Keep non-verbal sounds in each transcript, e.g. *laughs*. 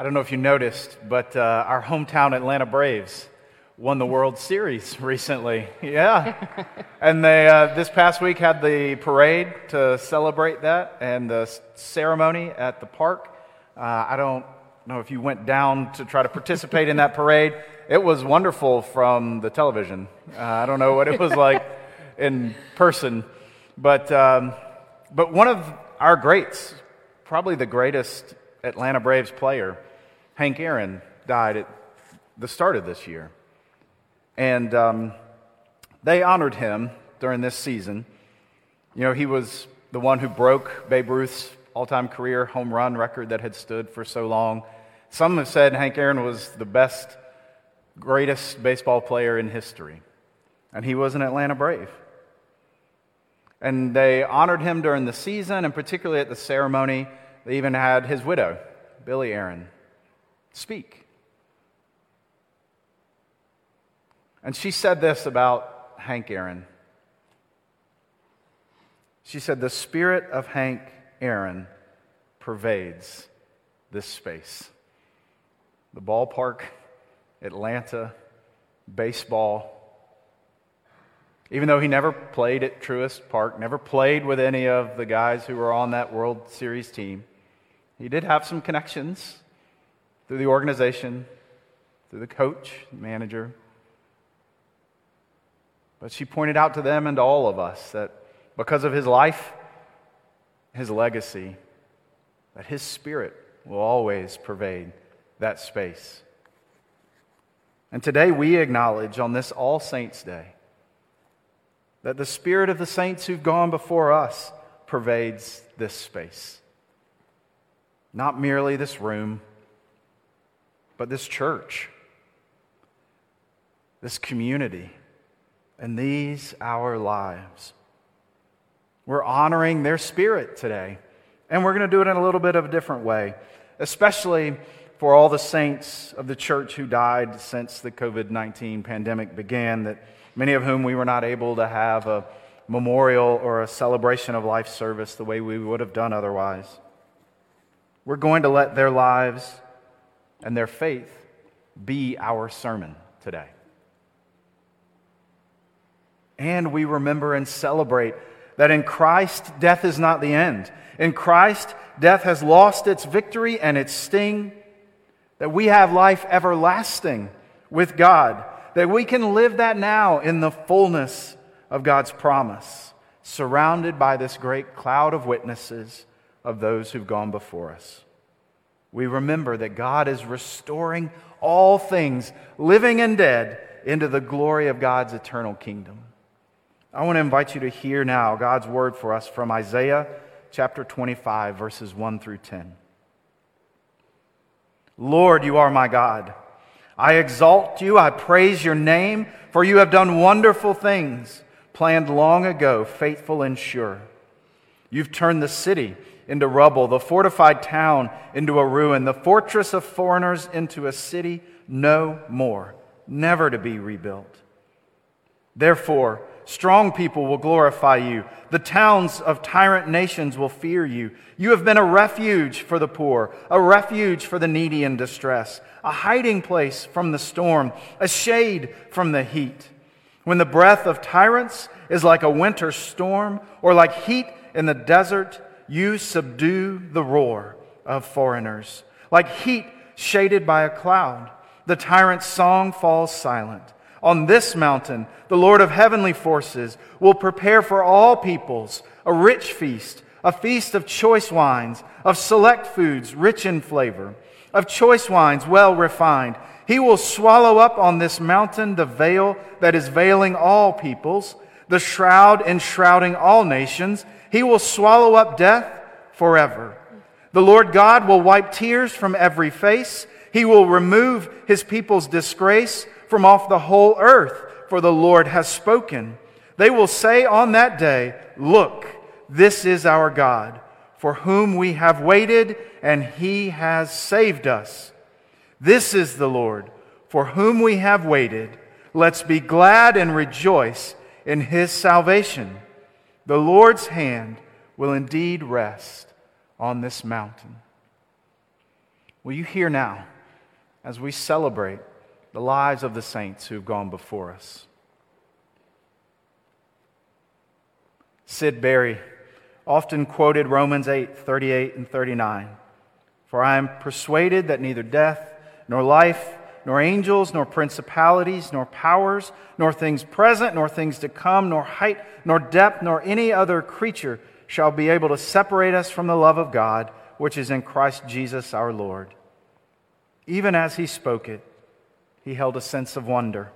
I don't know if you noticed, but uh, our hometown Atlanta Braves won the World Series *laughs* recently. Yeah. *laughs* and they, uh, this past week, had the parade to celebrate that and the ceremony at the park. Uh, I don't know if you went down to try to participate in that *laughs* parade. It was wonderful from the television. Uh, I don't know what it was like in person. But, um, but one of our greats, probably the greatest Atlanta Braves player, Hank Aaron died at the start of this year. And um, they honored him during this season. You know, he was the one who broke Babe Ruth's all time career home run record that had stood for so long. Some have said Hank Aaron was the best, greatest baseball player in history. And he was an Atlanta Brave. And they honored him during the season, and particularly at the ceremony, they even had his widow, Billye Aaron, Speak. And she said this about Hank Aaron. She said, The spirit of Hank Aaron pervades this space. The ballpark, Atlanta, baseball. Even though he never played at Truist Park, never played with any of the guys who were on that World Series team, he did have some connections through the organization, through the coach, manager. But she pointed out to them and to all of us that because of his life, his legacy, that his spirit will always pervade that space. And today we acknowledge on this All Saints' Day that the spirit of the saints who've gone before us pervades this space. Not merely this room, but this church, this community, and these our lives. We're honoring their spirit today, and we're going to do it in a little bit of a different way, especially for all the saints of the church who died since the COVID 19 pandemic began, that many of whom we were not able to have a memorial or a celebration of life service the way we would have done otherwise. We're going to let their lives and their faith be our sermon today. And we remember and celebrate that in Christ, death is not the end. In Christ, death has lost its victory and its sting. That we have life everlasting with God. That we can live that now in the fullness of God's promise, surrounded by this great cloud of witnesses of those who've gone before us we remember that God is restoring all things, living and dead, into the glory of God's eternal kingdom. I want to invite you to hear now God's word for us from Isaiah chapter 25, verses 1 through 10. Lord, you are my God. I exalt you, I praise your name, for you have done wonderful things, planned long ago, faithful and sure. You've turned the city into rubble, the fortified town into a ruin, the fortress of foreigners into a city no more, never to be rebuilt. Therefore, strong people will glorify you. The towns of tyrant nations will fear you. You have been a refuge for the poor, a refuge for the needy in distress, a hiding place from the storm, a shade from the heat. When the breath of tyrants is like a winter storm or like heat in the desert, you subdue the roar of foreigners. Like heat shaded by a cloud, the tyrant's song falls silent. On this mountain, the Lord of heavenly forces will prepare for all peoples a rich feast, a feast of choice wines, of select foods rich in flavor, of choice wines well refined. He will swallow up on this mountain the veil that is veiling all peoples, the shroud enshrouding all nations he will swallow up death forever. The Lord God will wipe tears from every face. He will remove his people's disgrace from off the whole earth, for the Lord has spoken. They will say on that day, Look, this is our God, for whom we have waited, and he has saved us. This is the Lord, for whom we have waited. Let's be glad and rejoice in his salvation. The Lord's hand will indeed rest on this mountain. will you hear now as we celebrate the lives of the saints who've gone before us? Sid Barry often quoted Romans 8 38 and 39. For I am persuaded that neither death, nor life, nor angels, nor principalities, nor powers, nor things present, nor things to come, nor height, nor depth, nor any other creature shall be able to separate us from the love of God, which is in Christ Jesus our Lord. Even as he spoke it, he held a sense of wonder.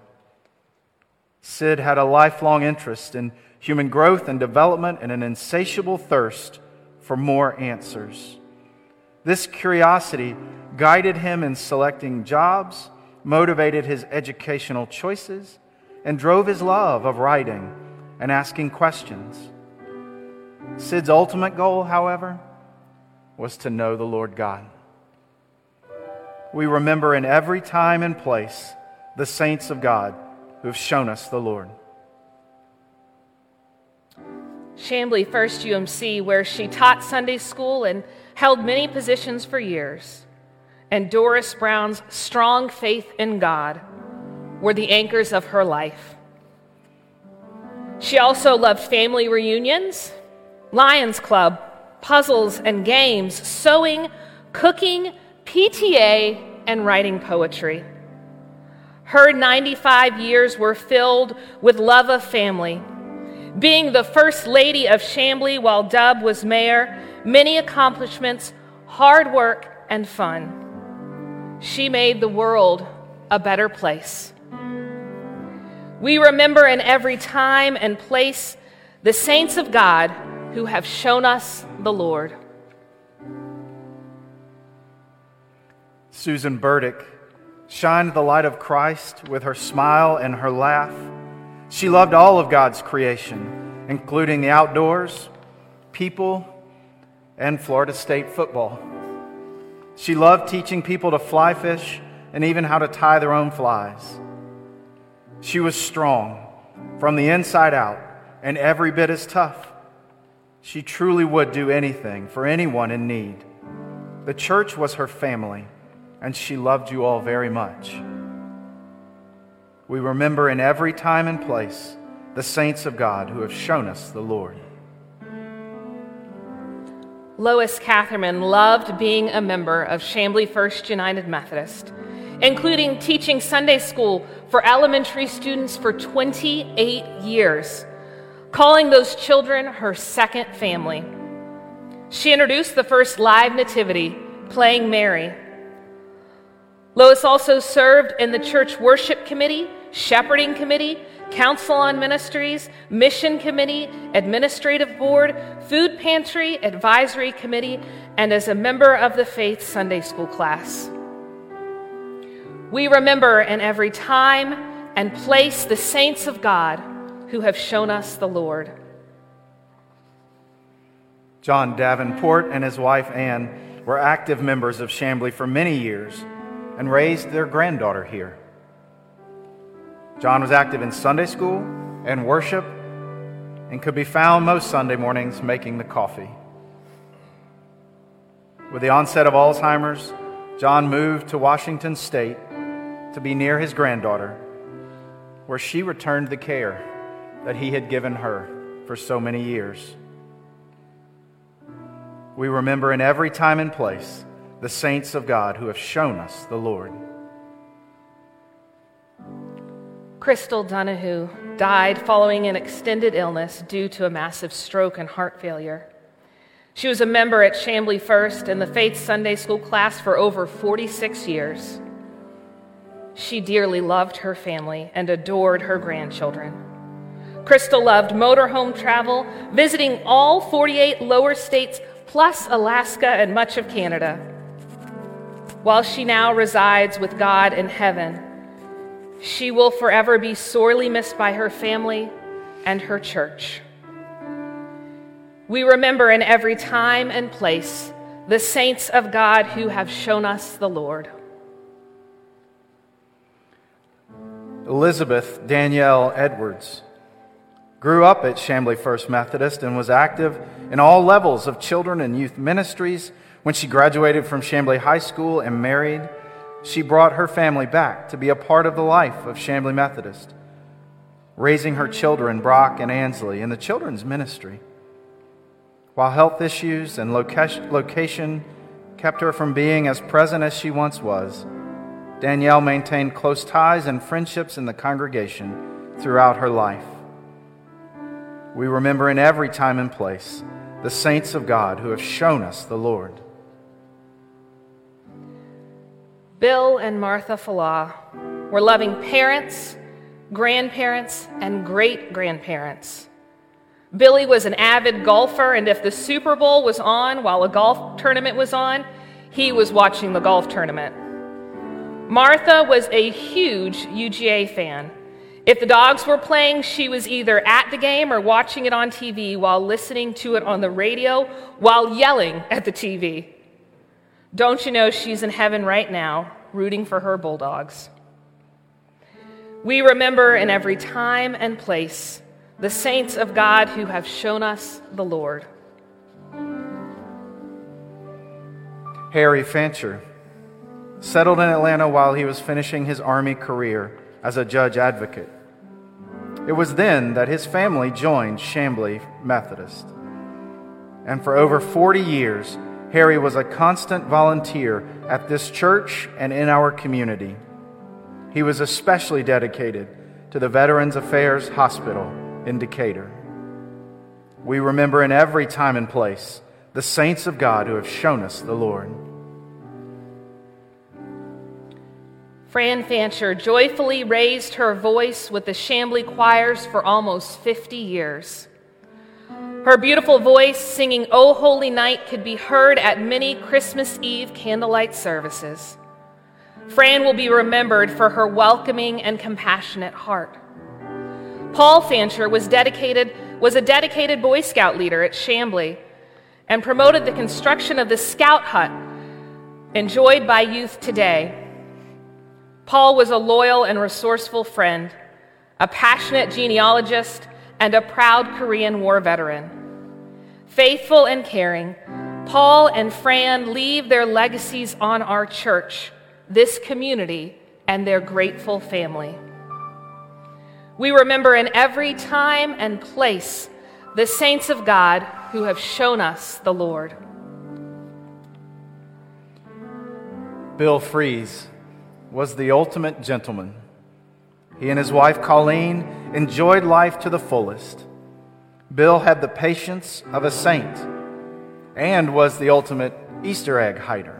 Sid had a lifelong interest in human growth and development and an insatiable thirst for more answers. This curiosity guided him in selecting jobs, motivated his educational choices, and drove his love of writing and asking questions. Sid's ultimate goal, however, was to know the Lord God. We remember in every time and place the saints of God who have shown us the Lord. Chamblee First UMC, where she taught Sunday school and held many positions for years, and Doris Brown's strong faith in God were the anchors of her life. She also loved family reunions, Lions Club, puzzles and games, sewing, cooking, PTA, and writing poetry. Her 95 years were filled with love of family. Being the first lady of Chamblee while Dub was mayor, many accomplishments, hard work, and fun. She made the world a better place. We remember in every time and place the saints of God who have shown us the Lord. Susan Burdick shined the light of Christ with her smile and her laugh. She loved all of God's creation, including the outdoors, people, and Florida State football. She loved teaching people to fly fish and even how to tie their own flies. She was strong from the inside out and every bit as tough. She truly would do anything for anyone in need. The church was her family, and she loved you all very much. We remember in every time and place the saints of God who have shown us the Lord. Lois Catherman loved being a member of Chamblee First United Methodist, including teaching Sunday school for elementary students for 28 years, calling those children her second family. She introduced the first live nativity, playing Mary. Lois also served in the church worship committee, shepherding committee, Council on Ministries, Mission Committee, Administrative Board, Food Pantry, Advisory Committee, and as a member of the Faith Sunday School class. We remember in every time and place the saints of God who have shown us the Lord. John Davenport and his wife Anne were active members of Chamblee for many years and raised their granddaughter here. John was active in Sunday school and worship and could be found most Sunday mornings making the coffee. With the onset of Alzheimer's, John moved to Washington State to be near his granddaughter, where she returned the care that he had given her for so many years. We remember in every time and place the saints of God who have shown us the Lord. Crystal Donahue died following an extended illness due to a massive stroke and heart failure. She was a member at Chamblee First and the Faith Sunday School class for over 46 years. She dearly loved her family and adored her grandchildren. Crystal loved motorhome travel, visiting all 48 lower states plus Alaska and much of Canada. While she now resides with God in heaven, she will forever be sorely missed by her family and her church. We remember in every time and place the saints of God who have shown us the Lord. Elizabeth Danielle Edwards grew up at Chamblee First Methodist and was active in all levels of children and youth ministries When she graduated from Chamblee High School and married, she brought her family back to be a part of the life of Chamblee Methodist, raising her children, Brock and Ansley, in the children's ministry. While health issues and location kept her from being as present as she once was, Danielle maintained close ties and friendships in the congregation throughout her life. We remember in every time and place the saints of God who have shown us the Lord. Bill and Martha Falah were loving parents, grandparents, and great grandparents. Billy was an avid golfer, and if the Super Bowl was on while a golf tournament was on, he was watching the golf tournament. Martha was a huge UGA fan. If the dogs were playing, she was either at the game or watching it on TV while listening to it on the radio while yelling at the TV. Don't you know she's in heaven right now, rooting for her bulldogs? We remember in every time and place the saints of God who have shown us the Lord. Harry Fancher settled in Atlanta while he was finishing his Army career as a judge advocate. It was then that his family joined Chamblee Methodist. And for over 40 years, Harry was a constant volunteer at this church and in our community. He was especially dedicated to the Veterans Affairs Hospital in Decatur. We remember in every time and place the saints of God who have shown us the Lord. Fran Fancher joyfully raised her voice with the Chamblee choirs for almost 50 years. Her beautiful voice singing O Holy Night could be heard at many Christmas Eve candlelight services. Fran will be remembered for her welcoming and compassionate heart. Paul Fancher was dedicated was a dedicated Boy Scout leader at Chamblee and promoted the construction of the Scout Hut enjoyed by youth today. Paul was a loyal and resourceful friend, a passionate genealogist, and a proud Korean War veteran. Faithful and caring, Paul and Fran leave their legacies on our church, this community, and their grateful family. We remember in every time and place the saints of God who have shown us the Lord. Bill Fries was the ultimate gentleman. He and his wife Colleen enjoyed life to the fullest. Bill had the patience of a saint and was the ultimate Easter egg hider.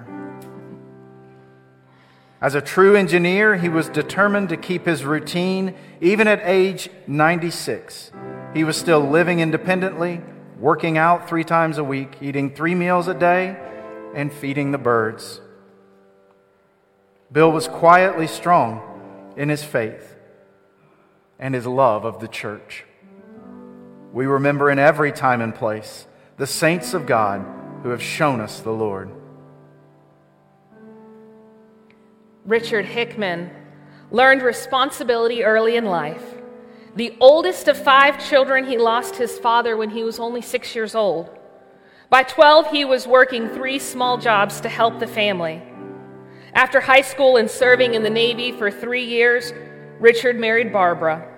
As a true engineer, he was determined to keep his routine even at age 96. He was still living independently, working out three times a week, eating three meals a day, and feeding the birds. Bill was quietly strong in his faith and his love of the church. We remember in every time and place the saints of God who have shown us the Lord. Richard Hickman learned responsibility early in life. The oldest of five children, he lost his father when he was only six years old. By 12, he was working three small jobs to help the family. After high school and serving in the Navy for three years, Richard married Barbara.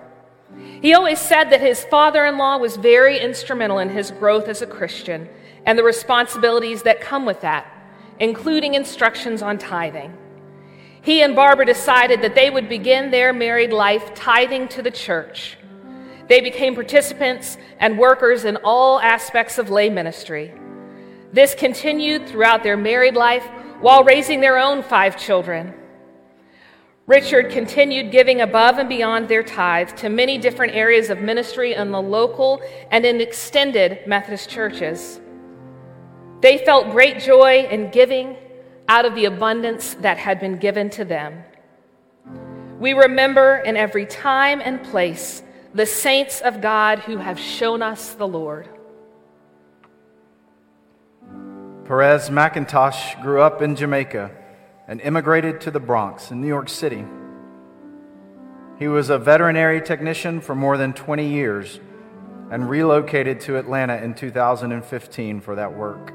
He always said that his father in law was very instrumental in his growth as a Christian and the responsibilities that come with that, including instructions on tithing. He and Barbara decided that they would begin their married life tithing to the church. They became participants and workers in all aspects of lay ministry. This continued throughout their married life while raising their own five children. Richard continued giving above and beyond their tithe to many different areas of ministry in the local and in extended Methodist churches. They felt great joy in giving out of the abundance that had been given to them. We remember in every time and place the saints of God who have shown us the Lord. Perez McIntosh grew up in Jamaica and immigrated to the Bronx in New York City. He was a veterinary technician for more than 20 years and relocated to Atlanta in 2015 for that work.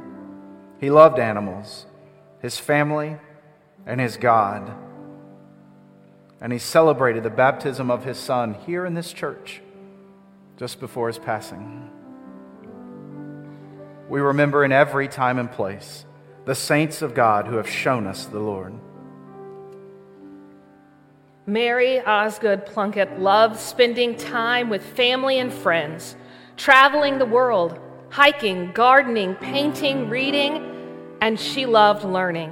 He loved animals, his family, and his God. And he celebrated the baptism of his son here in this church just before his passing. We remember in every time and place the saints of God who have shown us the Lord. Mary Osgood Plunkett loved spending time with family and friends, traveling the world, hiking, gardening, painting, reading, and she loved learning.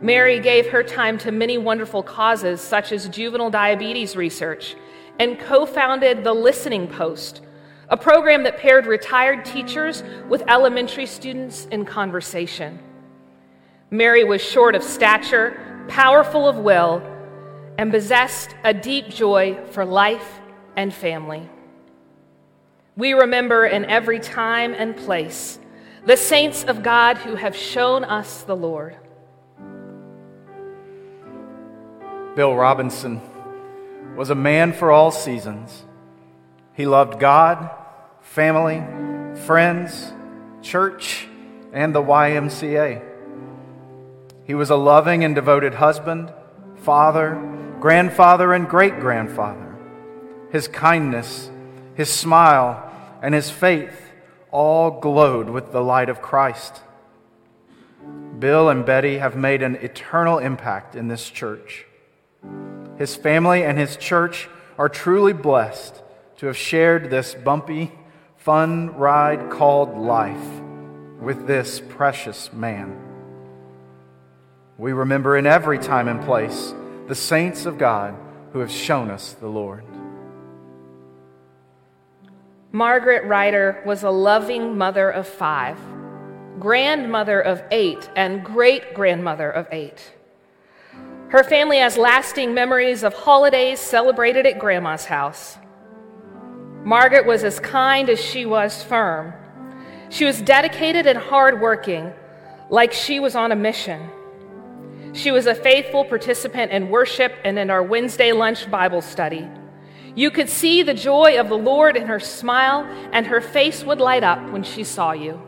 Mary gave her time to many wonderful causes, such as juvenile diabetes research, and co founded the Listening Post, a program that paired retired teachers with elementary students in conversation. Mary was short of stature, powerful of will, and possessed a deep joy for life and family. We remember in every time and place the saints of God who have shown us the Lord. Bill Robinson was a man for all seasons. He loved God, family, friends, church, and the YMCA. He was a loving and devoted husband, father, grandfather, and great grandfather. His kindness, his smile, and his faith all glowed with the light of Christ. Bill and Betty have made an eternal impact in this church. His family and his church are truly blessed to have shared this bumpy, fun ride called life with this precious man. We remember in every time and place the saints of God who have shown us the Lord. Margaret Ryder was a loving mother of five, grandmother of eight, and great grandmother of eight. Her family has lasting memories of holidays celebrated at Grandma's house. Margaret was as kind as she was firm. She was dedicated and hardworking, like she was on a mission. She was a faithful participant in worship and in our Wednesday lunch Bible study. You could see the joy of the Lord in her smile, and her face would light up when she saw you.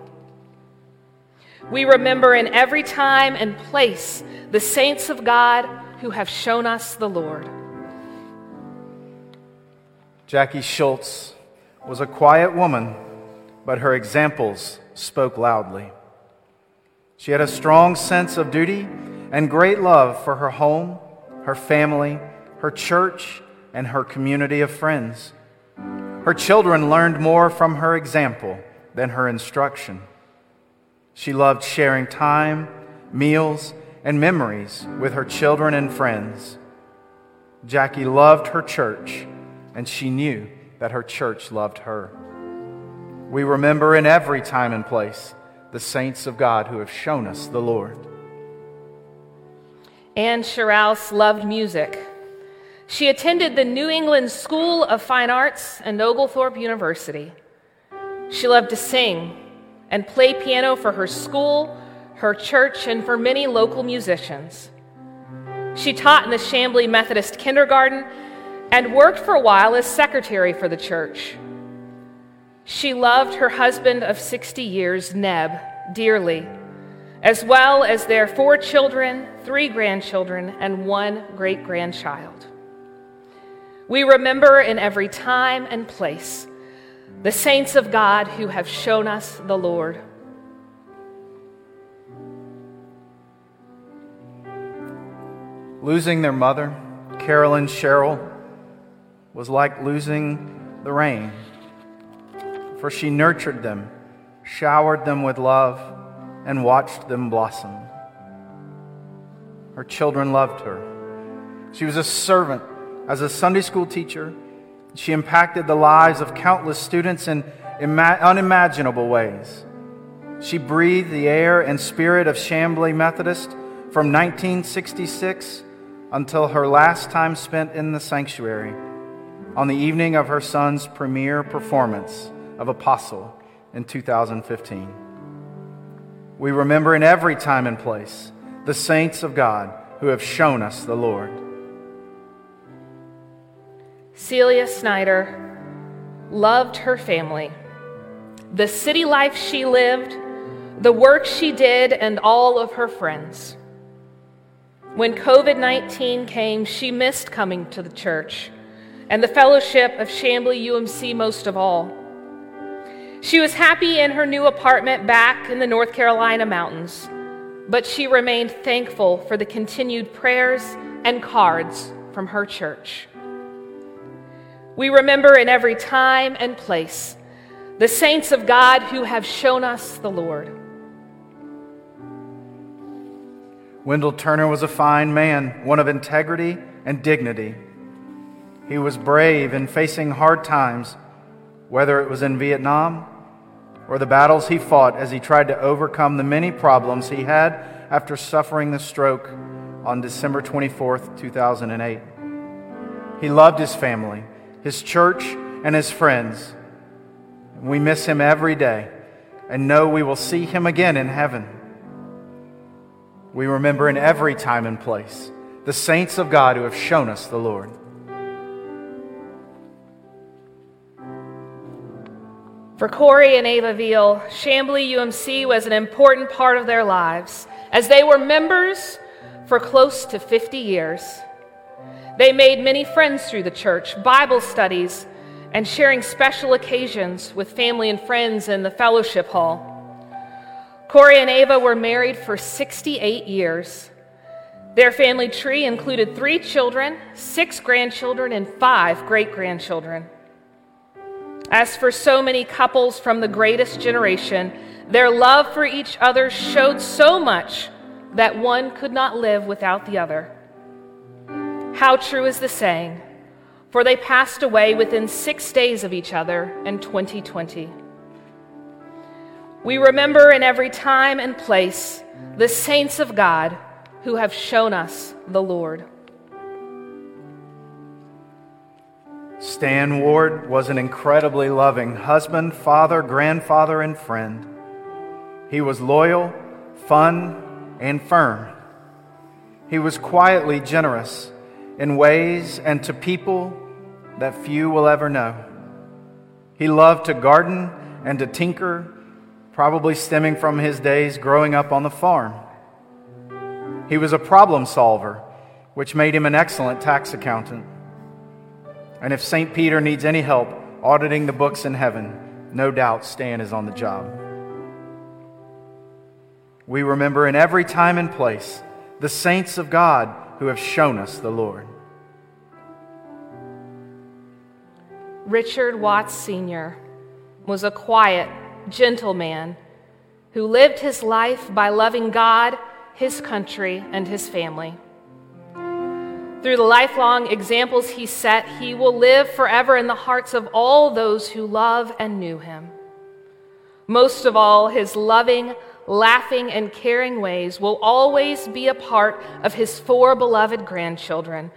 We remember in every time and place the saints of God who have shown us the Lord. Jackie Schultz was a quiet woman, but her examples spoke loudly. She had a strong sense of duty and great love for her home, her family, her church, and her community of friends. Her children learned more from her example than her instruction. She loved sharing time, meals, and memories with her children and friends. Jackie loved her church, and she knew that her church loved her. We remember in every time and place the saints of God who have shown us the Lord. Anne Sherrouse loved music. She attended the New England School of Fine Arts and Oglethorpe University. She loved to sing and play piano for her school, her church, and for many local musicians. She taught in the Chamblee Methodist Kindergarten and worked for a while as secretary for the church. She loved her husband of 60 years, Neb, dearly as well as their four children, three grandchildren, and one great grandchild. We remember in every time and place the saints of God who have shown us the Lord. Losing their mother, Carolyn Sherrill, was like losing the rain, for she nurtured them, showered them with love and watched them blossom. Her children loved her. She was a servant as a Sunday school teacher. She impacted the lives of countless students in unimaginable ways. She breathed the air and spirit of Chamblee Methodist from 1966 until her last time spent in the sanctuary on the evening of her son's premiere performance of Apostle in 2015 we remember in every time and place the saints of God who have shown us the Lord. Celia Snyder loved her family, the city life she lived, the work she did, and all of her friends. When COVID 19 came, she missed coming to the church and the fellowship of Chamblee UMC most of all. She was happy in her new apartment back in the North Carolina mountains, but she remained thankful for the continued prayers and cards from her church. We remember in every time and place the saints of God who have shown us the Lord. Wendell Turner was a fine man, one of integrity and dignity. He was brave in facing hard times, whether it was in Vietnam or the battles he fought as he tried to overcome the many problems he had after suffering the stroke on December 24th, 2008. He loved his family, his church, and his friends. We miss him every day and know we will see him again in heaven. We remember in every time and place the saints of God who have shown us the Lord. For Corey and Ava Veal, Chamblee UMC was an important part of their lives as they were members for close to 50 years. They made many friends through the church, Bible studies, and sharing special occasions with family and friends in the fellowship hall. Corey and Ava were married for 68 years. Their family tree included three children, six grandchildren, and five great grandchildren. As for so many couples from the greatest generation, their love for each other showed so much that one could not live without the other. How true is the saying, for they passed away within six days of each other in 2020. We remember in every time and place the saints of God who have shown us the Lord. Stan Ward was an incredibly loving husband, father, grandfather, and friend. He was loyal, fun, and firm. He was quietly generous in ways and to people that few will ever know. He loved to garden and to tinker probably stemming from his days growing up on the farm. He was a problem solver, which made him an excellent tax accountant. And if St. Peter needs any help auditing the books in heaven, no doubt Stan is on the job. We remember in every time and place the saints of God who have shown us the Lord. Richard Watts Sr. was a quiet, gentle man who lived his life by loving God, his country, and his family. Through the lifelong examples he set, he will live forever in the hearts of all those who love and knew him. Most of all, his loving, laughing, and caring ways will always be a part of his four beloved grandchildren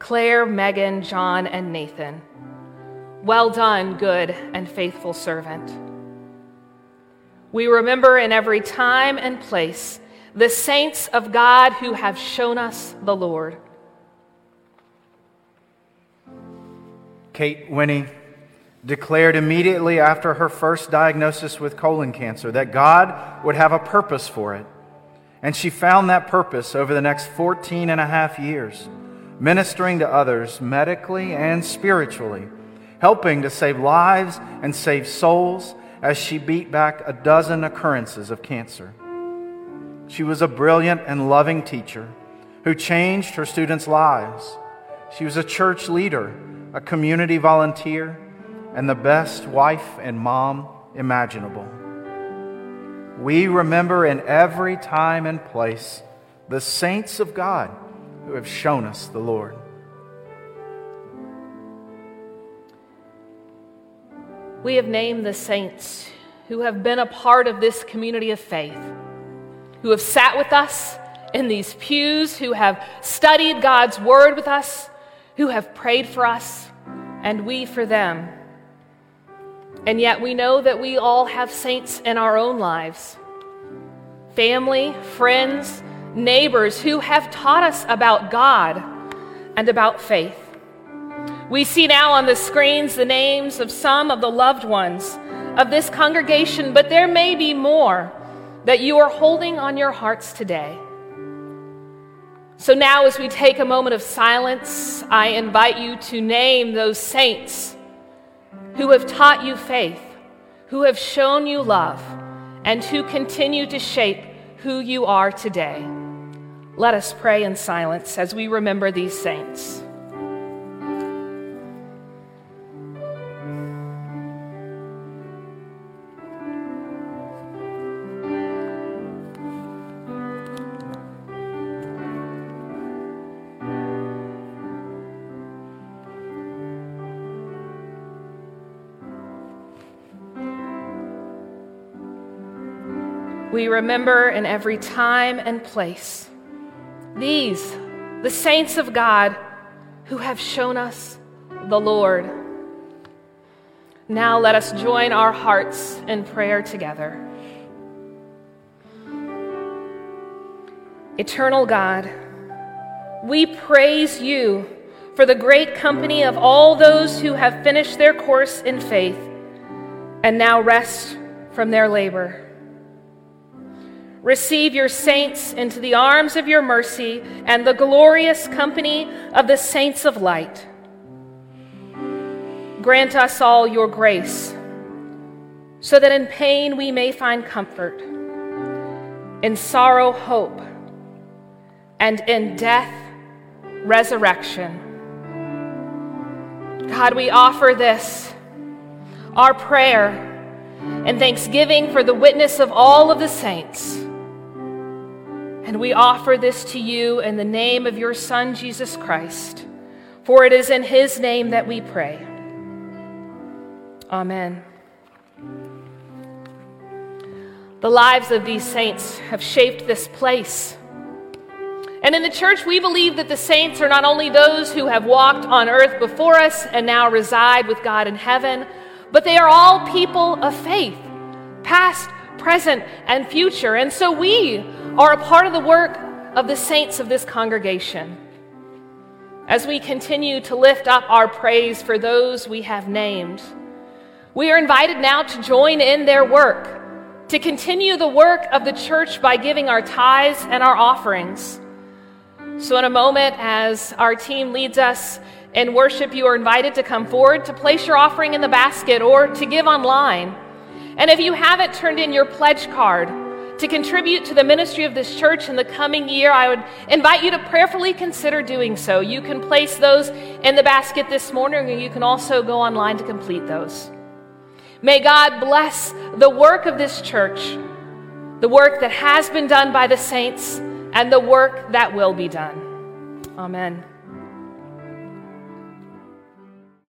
Claire, Megan, John, and Nathan. Well done, good and faithful servant. We remember in every time and place the saints of God who have shown us the Lord. Kate Winnie declared immediately after her first diagnosis with colon cancer that God would have a purpose for it. And she found that purpose over the next 14 and a half years, ministering to others medically and spiritually, helping to save lives and save souls as she beat back a dozen occurrences of cancer. She was a brilliant and loving teacher who changed her students' lives. She was a church leader, a community volunteer, and the best wife and mom imaginable. We remember in every time and place the saints of God who have shown us the Lord. We have named the saints who have been a part of this community of faith, who have sat with us in these pews, who have studied God's word with us, who have prayed for us, and we for them. And yet we know that we all have saints in our own lives family, friends, neighbors who have taught us about God and about faith. We see now on the screens the names of some of the loved ones of this congregation, but there may be more that you are holding on your hearts today. So now, as we take a moment of silence, I invite you to name those saints who have taught you faith, who have shown you love, and who continue to shape who you are today. Let us pray in silence as we remember these saints. We remember in every time and place these, the saints of God, who have shown us the Lord. Now let us join our hearts in prayer together. Eternal God, we praise you for the great company of all those who have finished their course in faith and now rest from their labor. Receive your saints into the arms of your mercy and the glorious company of the saints of light. Grant us all your grace, so that in pain we may find comfort, in sorrow, hope, and in death, resurrection. God, we offer this, our prayer, and thanksgiving for the witness of all of the saints. And we offer this to you in the name of your Son, Jesus Christ, for it is in his name that we pray. Amen. The lives of these saints have shaped this place. And in the church, we believe that the saints are not only those who have walked on earth before us and now reside with God in heaven, but they are all people of faith, past, present, and future. And so we are a part of the work of the saints of this congregation. As we continue to lift up our praise for those we have named, we are invited now to join in their work, to continue the work of the church by giving our tithes and our offerings. So, in a moment, as our team leads us in worship, you are invited to come forward to place your offering in the basket or to give online. And if you haven't turned in your pledge card, to contribute to the ministry of this church in the coming year, I would invite you to prayerfully consider doing so. You can place those in the basket this morning, and you can also go online to complete those. May God bless the work of this church, the work that has been done by the saints, and the work that will be done. Amen.